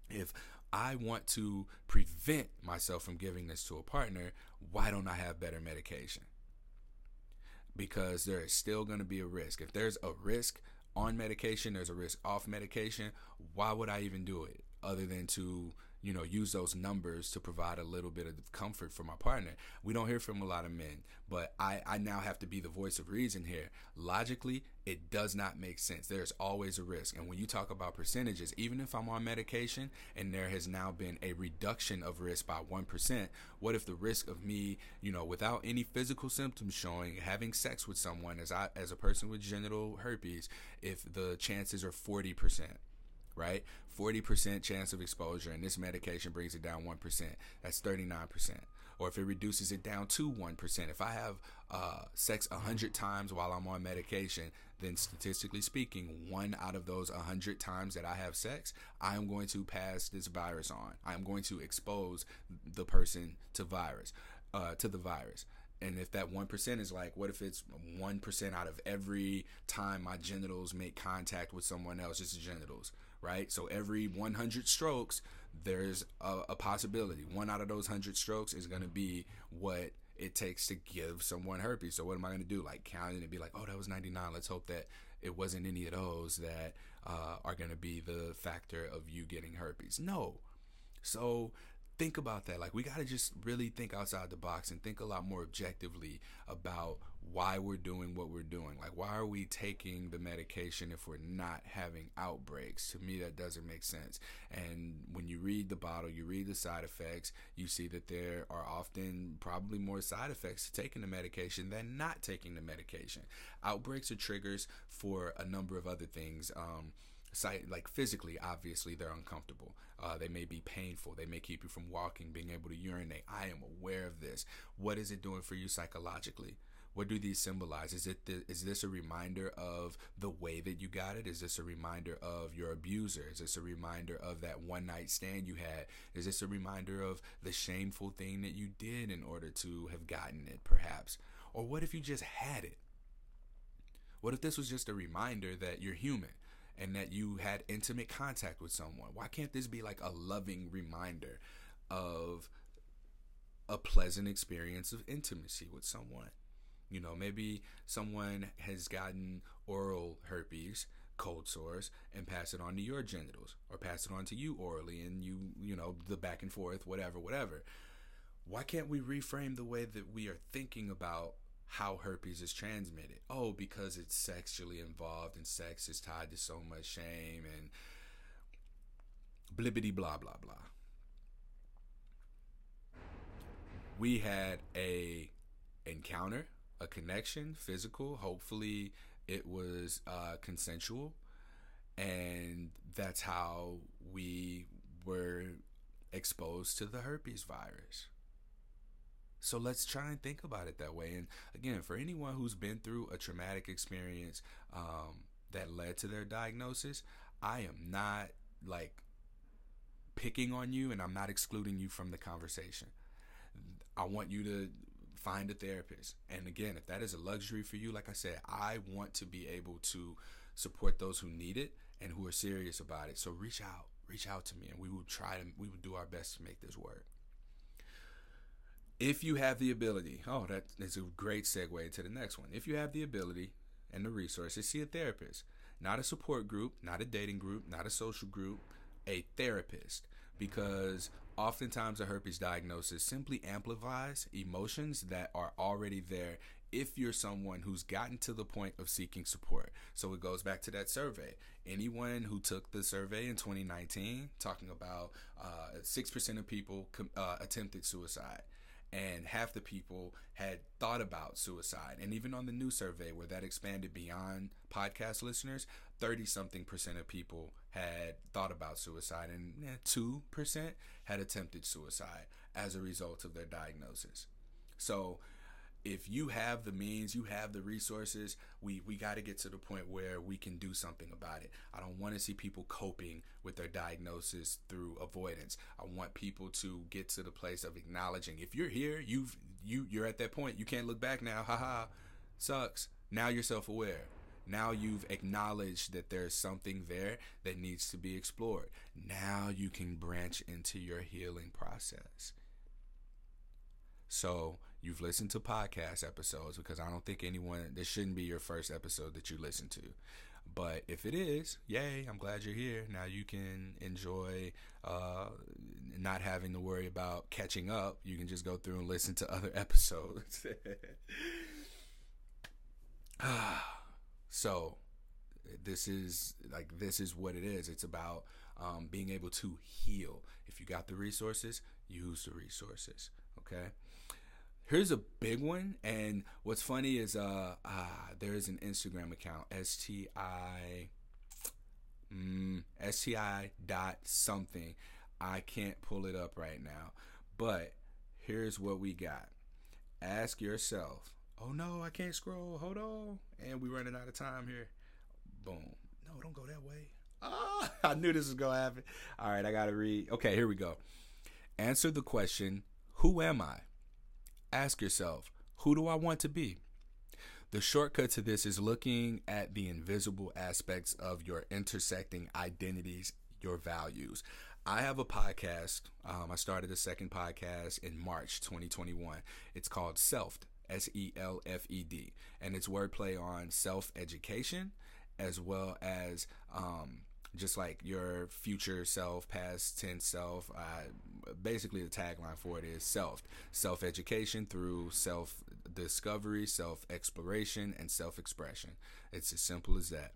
If I want to prevent myself from giving this to a partner, why don't I have better medication? Because there is still going to be a risk. If there's a risk on medication, there's a risk off medication. Why would I even do it other than to you know, use those numbers to provide a little bit of comfort for my partner. We don't hear from a lot of men, but I, I now have to be the voice of reason here. Logically, it does not make sense. There's always a risk. And when you talk about percentages, even if I'm on medication and there has now been a reduction of risk by 1%, what if the risk of me, you know, without any physical symptoms showing, having sex with someone as I as a person with genital herpes, if the chances are 40%? Right? 40% chance of exposure, and this medication brings it down 1%. That's 39%. Or if it reduces it down to 1%. If I have uh, sex 100 times while I'm on medication, then statistically speaking, one out of those 100 times that I have sex, I am going to pass this virus on. I'm going to expose the person to virus, uh, to the virus and if that 1% is like what if it's 1% out of every time my genitals make contact with someone else's genitals right? So every 100 strokes, there's a, a possibility. One out of those 100 strokes is going to be what it takes to give someone herpes. So what am I going to do? Like count it and be like, oh, that was 99. Let's hope that it wasn't any of those that uh, are going to be the factor of you getting herpes. No. So think about that. Like we got to just really think outside the box and think a lot more objectively about why we're doing what we're doing. Like why are we taking the medication if we're not having outbreaks? To me that doesn't make sense. And when you read the bottle, you read the side effects, you see that there are often probably more side effects to taking the medication than not taking the medication. Outbreaks are triggers for a number of other things. Um, like physically obviously they're uncomfortable uh, they may be painful they may keep you from walking being able to urinate i am aware of this what is it doing for you psychologically what do these symbolize? Is it the, is this a reminder of the way that you got it? Is this a reminder of your abuser? Is this a reminder of that one night stand you had? Is this a reminder of the shameful thing that you did in order to have gotten it perhaps? Or what if you just had it? What if this was just a reminder that you're human and that you had intimate contact with someone. Why can't this be like a loving reminder of a pleasant experience of intimacy with someone? You know, maybe someone has gotten oral herpes, cold sores, and pass it on to your genitals or pass it on to you orally and you, you know, the back and forth, whatever, whatever. Why can't we reframe the way that we are thinking about how herpes is transmitted. Oh, because it's sexually involved and sex is tied to so much shame and blibbity blah blah blah. We had a encounter, a connection, physical. Hopefully, it was uh, consensual, and that's how we were exposed to the herpes virus. So let's try and think about it that way. And again, for anyone who's been through a traumatic experience um, that led to their diagnosis, I am not like picking on you and I'm not excluding you from the conversation. I want you to find a therapist. And again, if that is a luxury for you, like I said, I want to be able to support those who need it and who are serious about it. So reach out, reach out to me and we will try to we will do our best to make this work if you have the ability, oh, that is a great segue to the next one. If you have the ability and the resources, see a therapist, not a support group, not a dating group, not a social group, a therapist, because oftentimes a herpes diagnosis simply amplifies emotions that are already there if you're someone who's gotten to the point of seeking support. So it goes back to that survey. Anyone who took the survey in 2019, talking about uh, 6% of people uh, attempted suicide and half the people had thought about suicide. And even on the new survey, where that expanded beyond podcast listeners, 30 something percent of people had thought about suicide, and eh, 2% had attempted suicide as a result of their diagnosis. So, if you have the means, you have the resources, we, we got to get to the point where we can do something about it. I don't want to see people coping with their diagnosis through avoidance. I want people to get to the place of acknowledging if you're here, you've you you're at that point. You can't look back now. Haha. Sucks. Now you're self-aware. Now you've acknowledged that there's something there that needs to be explored. Now you can branch into your healing process. So you've listened to podcast episodes because I don't think anyone this shouldn't be your first episode that you listen to. But if it is, yay, I'm glad you're here. Now you can enjoy uh, not having to worry about catching up. You can just go through and listen to other episodes. so this is like this is what it is. It's about um, being able to heal. If you got the resources, use the resources. Okay. Here's a big one, and what's funny is uh, uh there is an Instagram account sti mm, sti dot something. I can't pull it up right now, but here's what we got. Ask yourself. Oh no, I can't scroll. Hold on, and we're running out of time here. Boom. No, don't go that way. Ah, I knew this was gonna happen. All right, I gotta read. Okay, here we go. Answer the question: Who am I? ask yourself, who do I want to be? The shortcut to this is looking at the invisible aspects of your intersecting identities, your values. I have a podcast. Um, I started a second podcast in March 2021. It's called Selfed, S E L F E D, and it's wordplay on self education as well as um, just like your future self, past tense self. Uh, basically, the tagline for it is self self education through self discovery, self exploration, and self expression. It's as simple as that.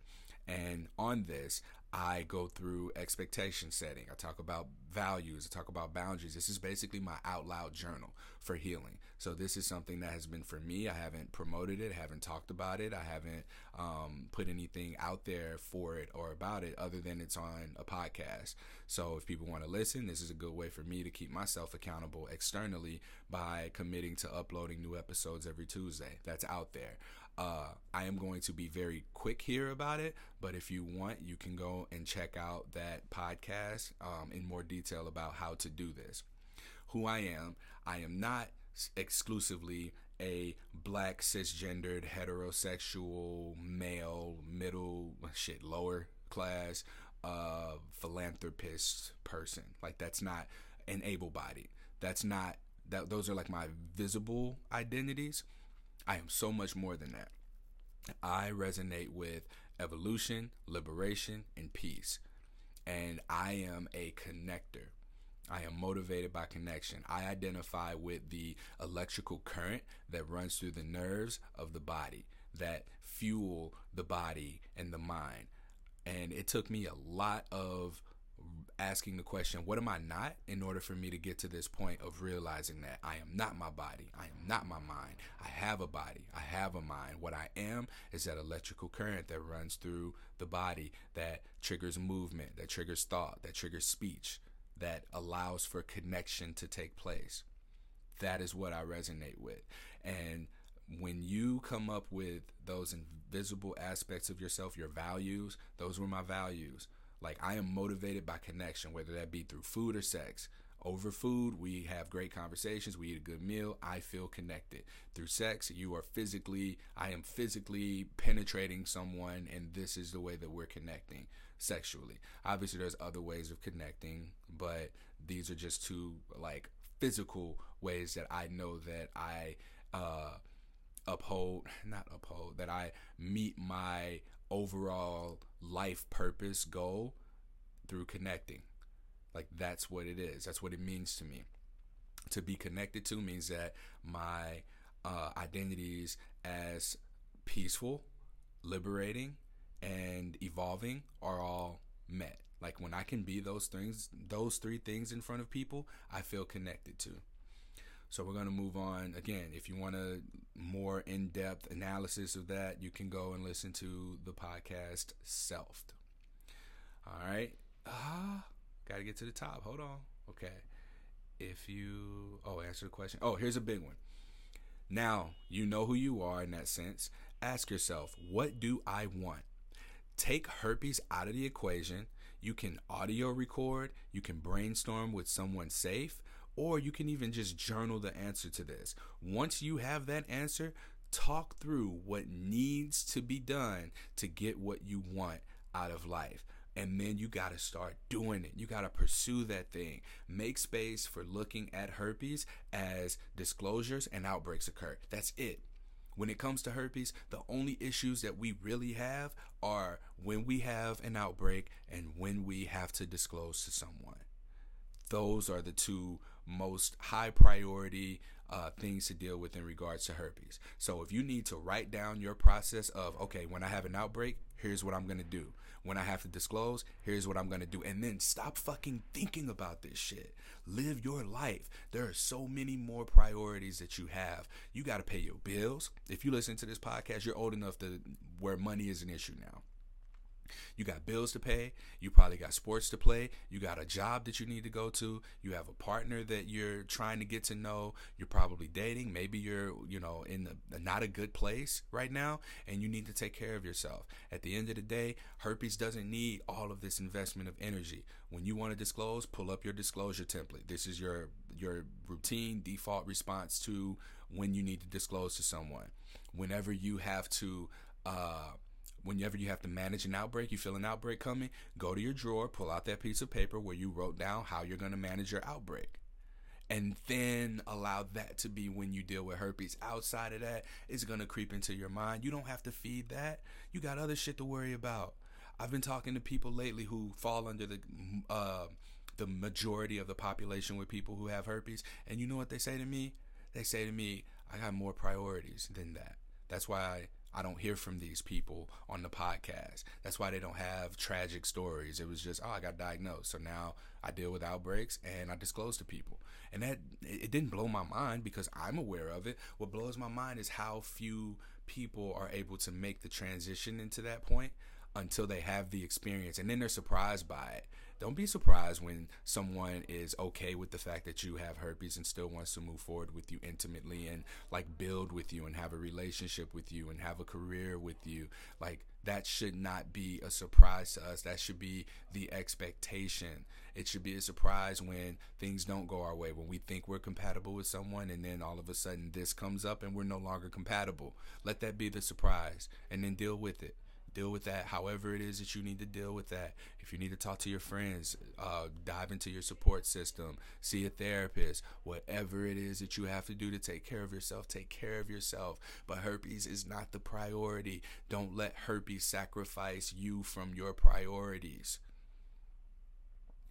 And on this, I go through expectation setting. I talk about values. I talk about boundaries. This is basically my out loud journal for healing. So this is something that has been for me. I haven't promoted it, haven't talked about it, I haven't um, put anything out there for it or about it other than it's on a podcast. So if people want to listen, this is a good way for me to keep myself accountable externally by committing to uploading new episodes every Tuesday. That's out there. Uh, I am going to be very quick here about it, but if you want, you can go and check out that podcast um, in more detail about how to do this. Who I am, I am not exclusively a black cisgendered heterosexual male middle shit lower class uh philanthropist person like that's not an able bodied that's not that those are like my visible identities I am so much more than that. I resonate with evolution, liberation, and peace. And I am a connector. I am motivated by connection. I identify with the electrical current that runs through the nerves of the body that fuel the body and the mind. And it took me a lot of asking the question, what am I not, in order for me to get to this point of realizing that I am not my body, I am not my mind. I have a body, I have a mind. What I am is that electrical current that runs through the body that triggers movement, that triggers thought, that triggers speech, that allows for connection to take place. That is what I resonate with. And when you come up with those invisible aspects of yourself, your values, those were my values like I am motivated by connection, whether that be through food or sex. Over food, we have great conversations, we eat a good meal, I feel connected. Through sex, you are physically, I am physically penetrating someone, and this is the way that we're connecting sexually. Obviously, there's other ways of connecting, but these are just two like physical ways that I know that I uh, uphold, not uphold, that I meet my overall life purpose goal through connecting. Like that's what it is. That's what it means to me. To be connected to means that my uh, identities as peaceful, liberating, and evolving are all met. Like when I can be those things, those three things in front of people, I feel connected to. So we're going to move on. Again, if you want a more in depth analysis of that, you can go and listen to the podcast Selfed. All right. Ah, got to get to the top. Hold on. Okay. If you, oh, answer the question. Oh, here's a big one. Now you know who you are in that sense. Ask yourself, what do I want? Take herpes out of the equation. You can audio record, you can brainstorm with someone safe, or you can even just journal the answer to this. Once you have that answer, talk through what needs to be done to get what you want out of life. And then you got to start doing it. You got to pursue that thing. Make space for looking at herpes as disclosures and outbreaks occur. That's it. When it comes to herpes, the only issues that we really have are when we have an outbreak and when we have to disclose to someone. Those are the two most high priority uh, things to deal with in regards to herpes. So if you need to write down your process of, okay, when I have an outbreak, here's what I'm going to do. When I have to disclose, here's what I'm to do. And then stop fucking thinking about this shit. Live your life. There are so many more priorities that you have. You got to pay your bills. If you listen to this podcast, you're old enough to where money is an issue now. You got bills to pay. You probably got sports to play. You got a job that you need to go to. You have a partner that you're trying to get to know. You're probably dating. Maybe you're, you know, in not a good place right now and you need to take care of yourself. At the end of the day, herpes doesn't need all of this investment of energy. When you want to disclose, pull up your disclosure template. This is your your routine default response to when you need to disclose to someone. Whenever you have to uh, whenever you have to manage an outbreak, you feel an outbreak coming, go to your drawer, pull out that piece of paper where you wrote down how you're going to manage your outbreak. And then allow that to be when you deal with herpes. Outside of that, it's going to creep into your mind. You don't have to feed that. You got other shit to worry about. I've been talking to people lately who fall under the uh, the majority of the population with people who have herpes, and you know what they say to me? They say to me, "I got more priorities than that." That's why I I don't hear from these people on the podcast. That's why they don't have tragic stories. It was just, oh, I got diagnosed. So now I deal with outbreaks and I disclose to people. And that, it didn't blow my mind because I'm aware of it. What blows my mind is how few people are able to make the transition into that point until they have the experience. And then they're surprised by it don't be surprised when someone is okay with the fact that you have herpes and still wants to move forward with you intimately and like build with you and have a relationship with you and have a career with you. Like that should not be a surprise to us. That should be the expectation. It should be a surprise when things don't go our way, when we think we're compatible with someone and then all of a sudden this comes up and we're no longer compatible. Let that be the surprise and then deal with it deal with that however it is that you need to deal with that. If you need to talk to your friends uh, dive into your support system see a therapist whatever it is that you have to do to take care of yourself take care of yourself. But herpes is not the priority. Don't let herpes sacrifice you from your priorities.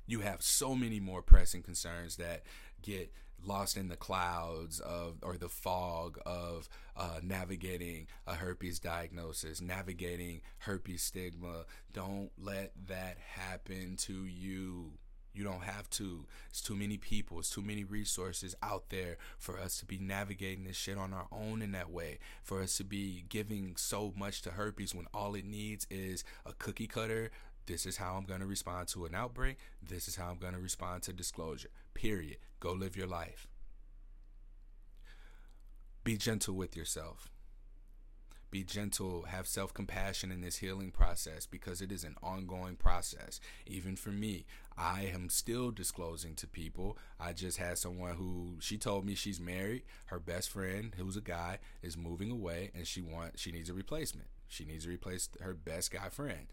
You have so many more pressing concerns that get lost in the clouds of or the fog of uh, navigating a herpes diagnosis, navigating herpes stigma. Don't let that happen to you. You don't have to. It's too many people. It's too many resources out there for us to be navigating this shit on our own in that way. For us to be giving so much to herpes when all it needs is a cookie cutter this is how I'm going to respond to an outbreak. This is how I'm going to respond to disclosure. Period. Go live your life. Be gentle with yourself. Be gentle, have self compassion in this healing process because it is an ongoing process. Even for me, I am still disclosing to people. I just had someone who she told me she's married. Her best friend, who's a guy, is moving away and she want she needs a replacement. She needs to replace her best guy friend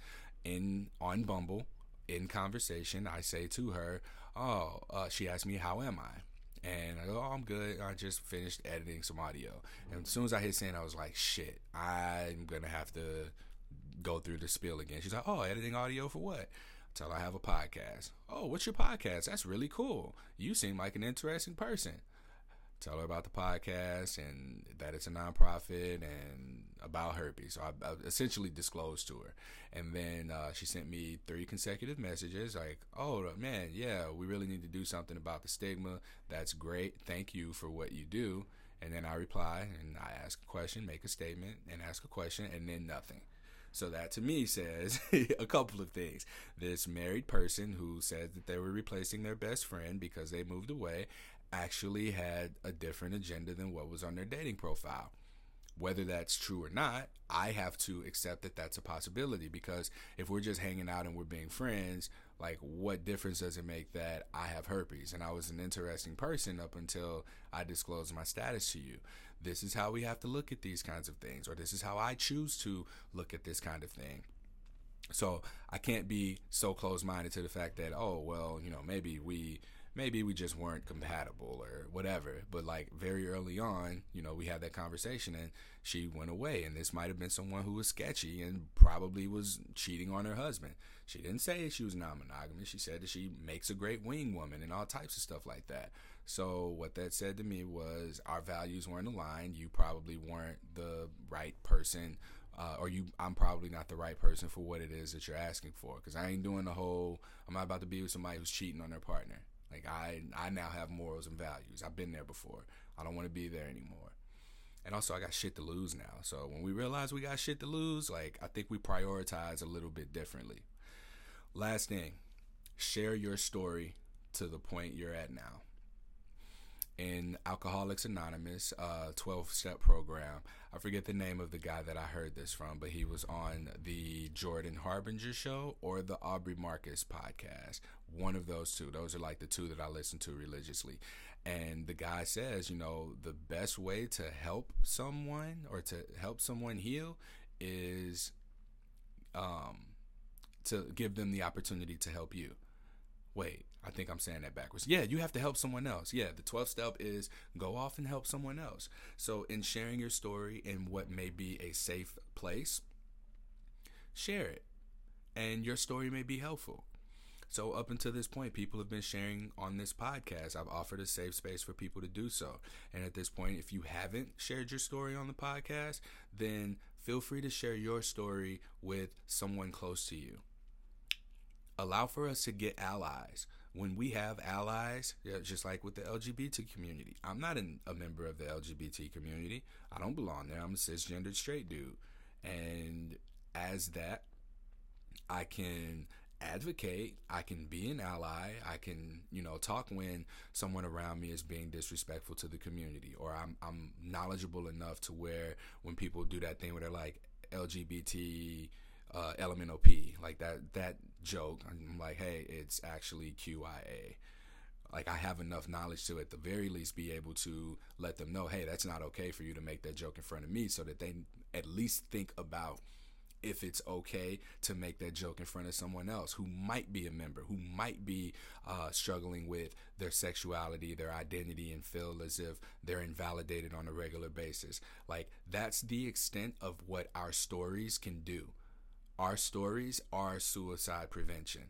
in on Bumble in conversation, I say to her, "Oh," uh, she asked me, "How am I?" And I go, "Oh, I'm good. I just finished editing some audio." And as soon as I hit send, I was like, "Shit, I'm gonna have to go through the spiel again." She's like, "Oh, editing audio for what?" Tell I have a podcast. Oh, what's your podcast? That's really cool. You seem like an interesting person. Tell her about the podcast and that it's a nonprofit and about herpes. So I, I essentially disclosed to her. And then uh, she sent me three consecutive messages like, oh, man, yeah, we really need to do something about the stigma. That's great. Thank you for what you do. And then I reply and I ask a question, make a statement, and ask a question, and then nothing. So that to me says a couple of things. This married person who said that they were replacing their best friend because they moved away actually had a different agenda than what was on their dating profile. Whether that's true or not, I have to accept that that's a possibility because if we're just hanging out and we're being friends, like what difference does it make that I have herpes and I was an interesting person up until I disclosed my status to you? This is how we have to look at these kinds of things, or this is how I choose to look at this kind of thing. So I can't be so close minded to the fact that, oh, well, you know, maybe we maybe we just weren't compatible or whatever. But like very early on, you know, we had that conversation and she went away. And this might have been someone who was sketchy and probably was cheating on her husband. She didn't say she was non monogamous. She said that she makes a great wing woman and all types of stuff like that. So what that said to me was our values weren't aligned. You probably weren't the right person uh, or you I'm probably not the right person for what it is that you're asking for because I ain't doing the whole I'm not about to be with somebody who's cheating on their partner. Like I I now have morals and values. I've been there before. I don't want to be there anymore. And also I got shit to lose now. So when we realize we got shit to lose, like I think we prioritize a little bit differently. Last thing, share your story to the point you're at now. In Alcoholics Anonymous, uh, 12 step program, I forget the name of the guy that I heard this from, but he was on the Jordan Harbinger show or the Aubrey Marcus podcast, one of those two. Those are like the two that I listen to religiously. And the guy says, you know, the best way to help someone or to help someone heal is um, to give them the opportunity to help you. Wait, I think I'm saying that backwards. Yeah, you have to help someone else. Yeah, the 12th step is go off and help someone else. So, in sharing your story in what may be a safe place, share it. And your story may be helpful. So, up until this point, people have been sharing on this podcast. I've offered a safe space for people to do so. And at this point, if you haven't shared your story on the podcast, then feel free to share your story with someone close to you. Allow for us to get allies. When we have allies, just like with the LGBT community, I'm not an, a member of the LGBT community. I don't belong there. I'm a cisgendered straight dude. And as that, I can advocate i can be an ally i can you know talk when someone around me is being disrespectful to the community or i'm i'm knowledgeable enough to where when people do that thing where they're like lgbt uh, LMNOP, like that that joke. I'm like, hey, it's actually QIA. Like I have enough knowledge to at the very least be able to let them know, hey, that's not okay for you to make that joke in front of me, so that they at least think about if it's okay to make that joke in front of someone else who might be a member, who might be uh, struggling with their sexuality, their identity, and feel as if they're invalidated on a regular basis. Like, that's the extent of what our stories can do. Our stories are suicide prevention.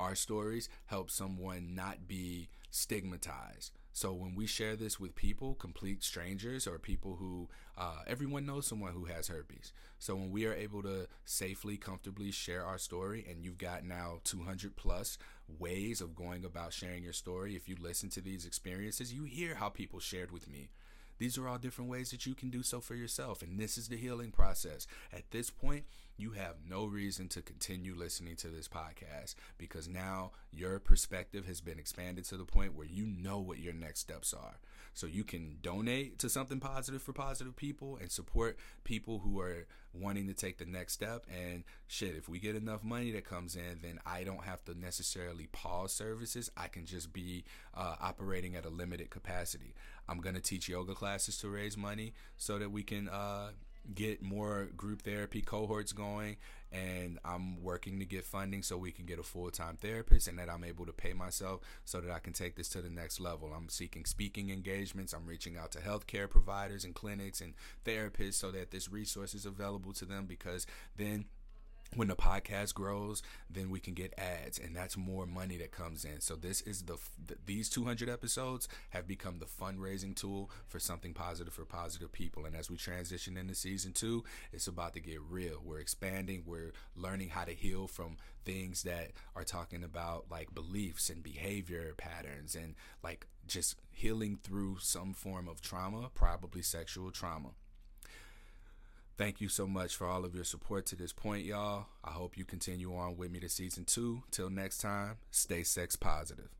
Our stories help someone not be stigmatized. So when we share this with people, complete strangers or people who uh, everyone knows someone who has herpes. So when we are able to safely, comfortably share our story, and you've got now 200 plus ways of going about sharing your story. If you listen to these experiences, you hear how people shared with me. These are all different ways that you can do so for yourself. And this is the healing process. At this point, you have no reason to continue listening to this podcast because now your perspective has been expanded to the point where you know what your next steps are. So you can donate to something positive for positive people and support people who are wanting to take the next step. And shit, if we get enough money that comes in, then I don't have to necessarily pause services. I can just be uh, operating at a limited capacity. I'm going to teach yoga classes to raise money so that we can uh, get more group therapy cohorts going and I'm working to get funding so we can get a full-time therapist and that I'm able to pay myself so that I can take this to the next level. I'm seeking speaking engagements. I'm reaching out to healthcare providers and clinics and therapists so that this resource is available to them because then when the podcast grows, then we can get ads, and that's more money that comes in. So this is the these 200 episodes have become the fundraising tool for something positive for positive people. And as we transition into season two, it's about to get real. We're expanding. We're learning how to heal from things that are talking about like beliefs and behavior patterns, and like just healing through some form of trauma, probably sexual trauma. Thank you so much for all of your support to this point, y'all. I hope you continue on with me to season two. Till next time, stay sex positive.